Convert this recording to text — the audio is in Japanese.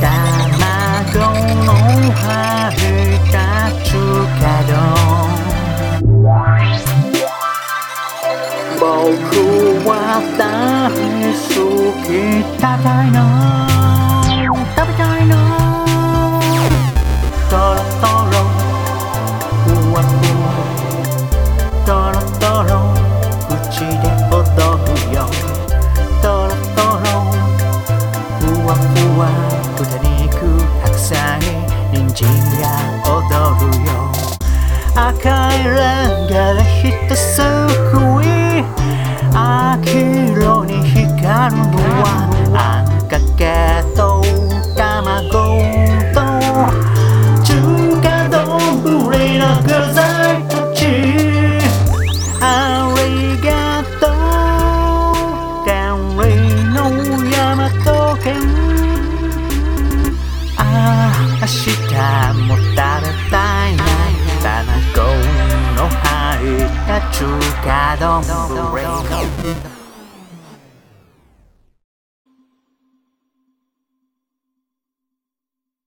卵をはふたつかど。僕は大好きたいの人が踊るよ。赤いレンガでひたすら Chucado Moreno.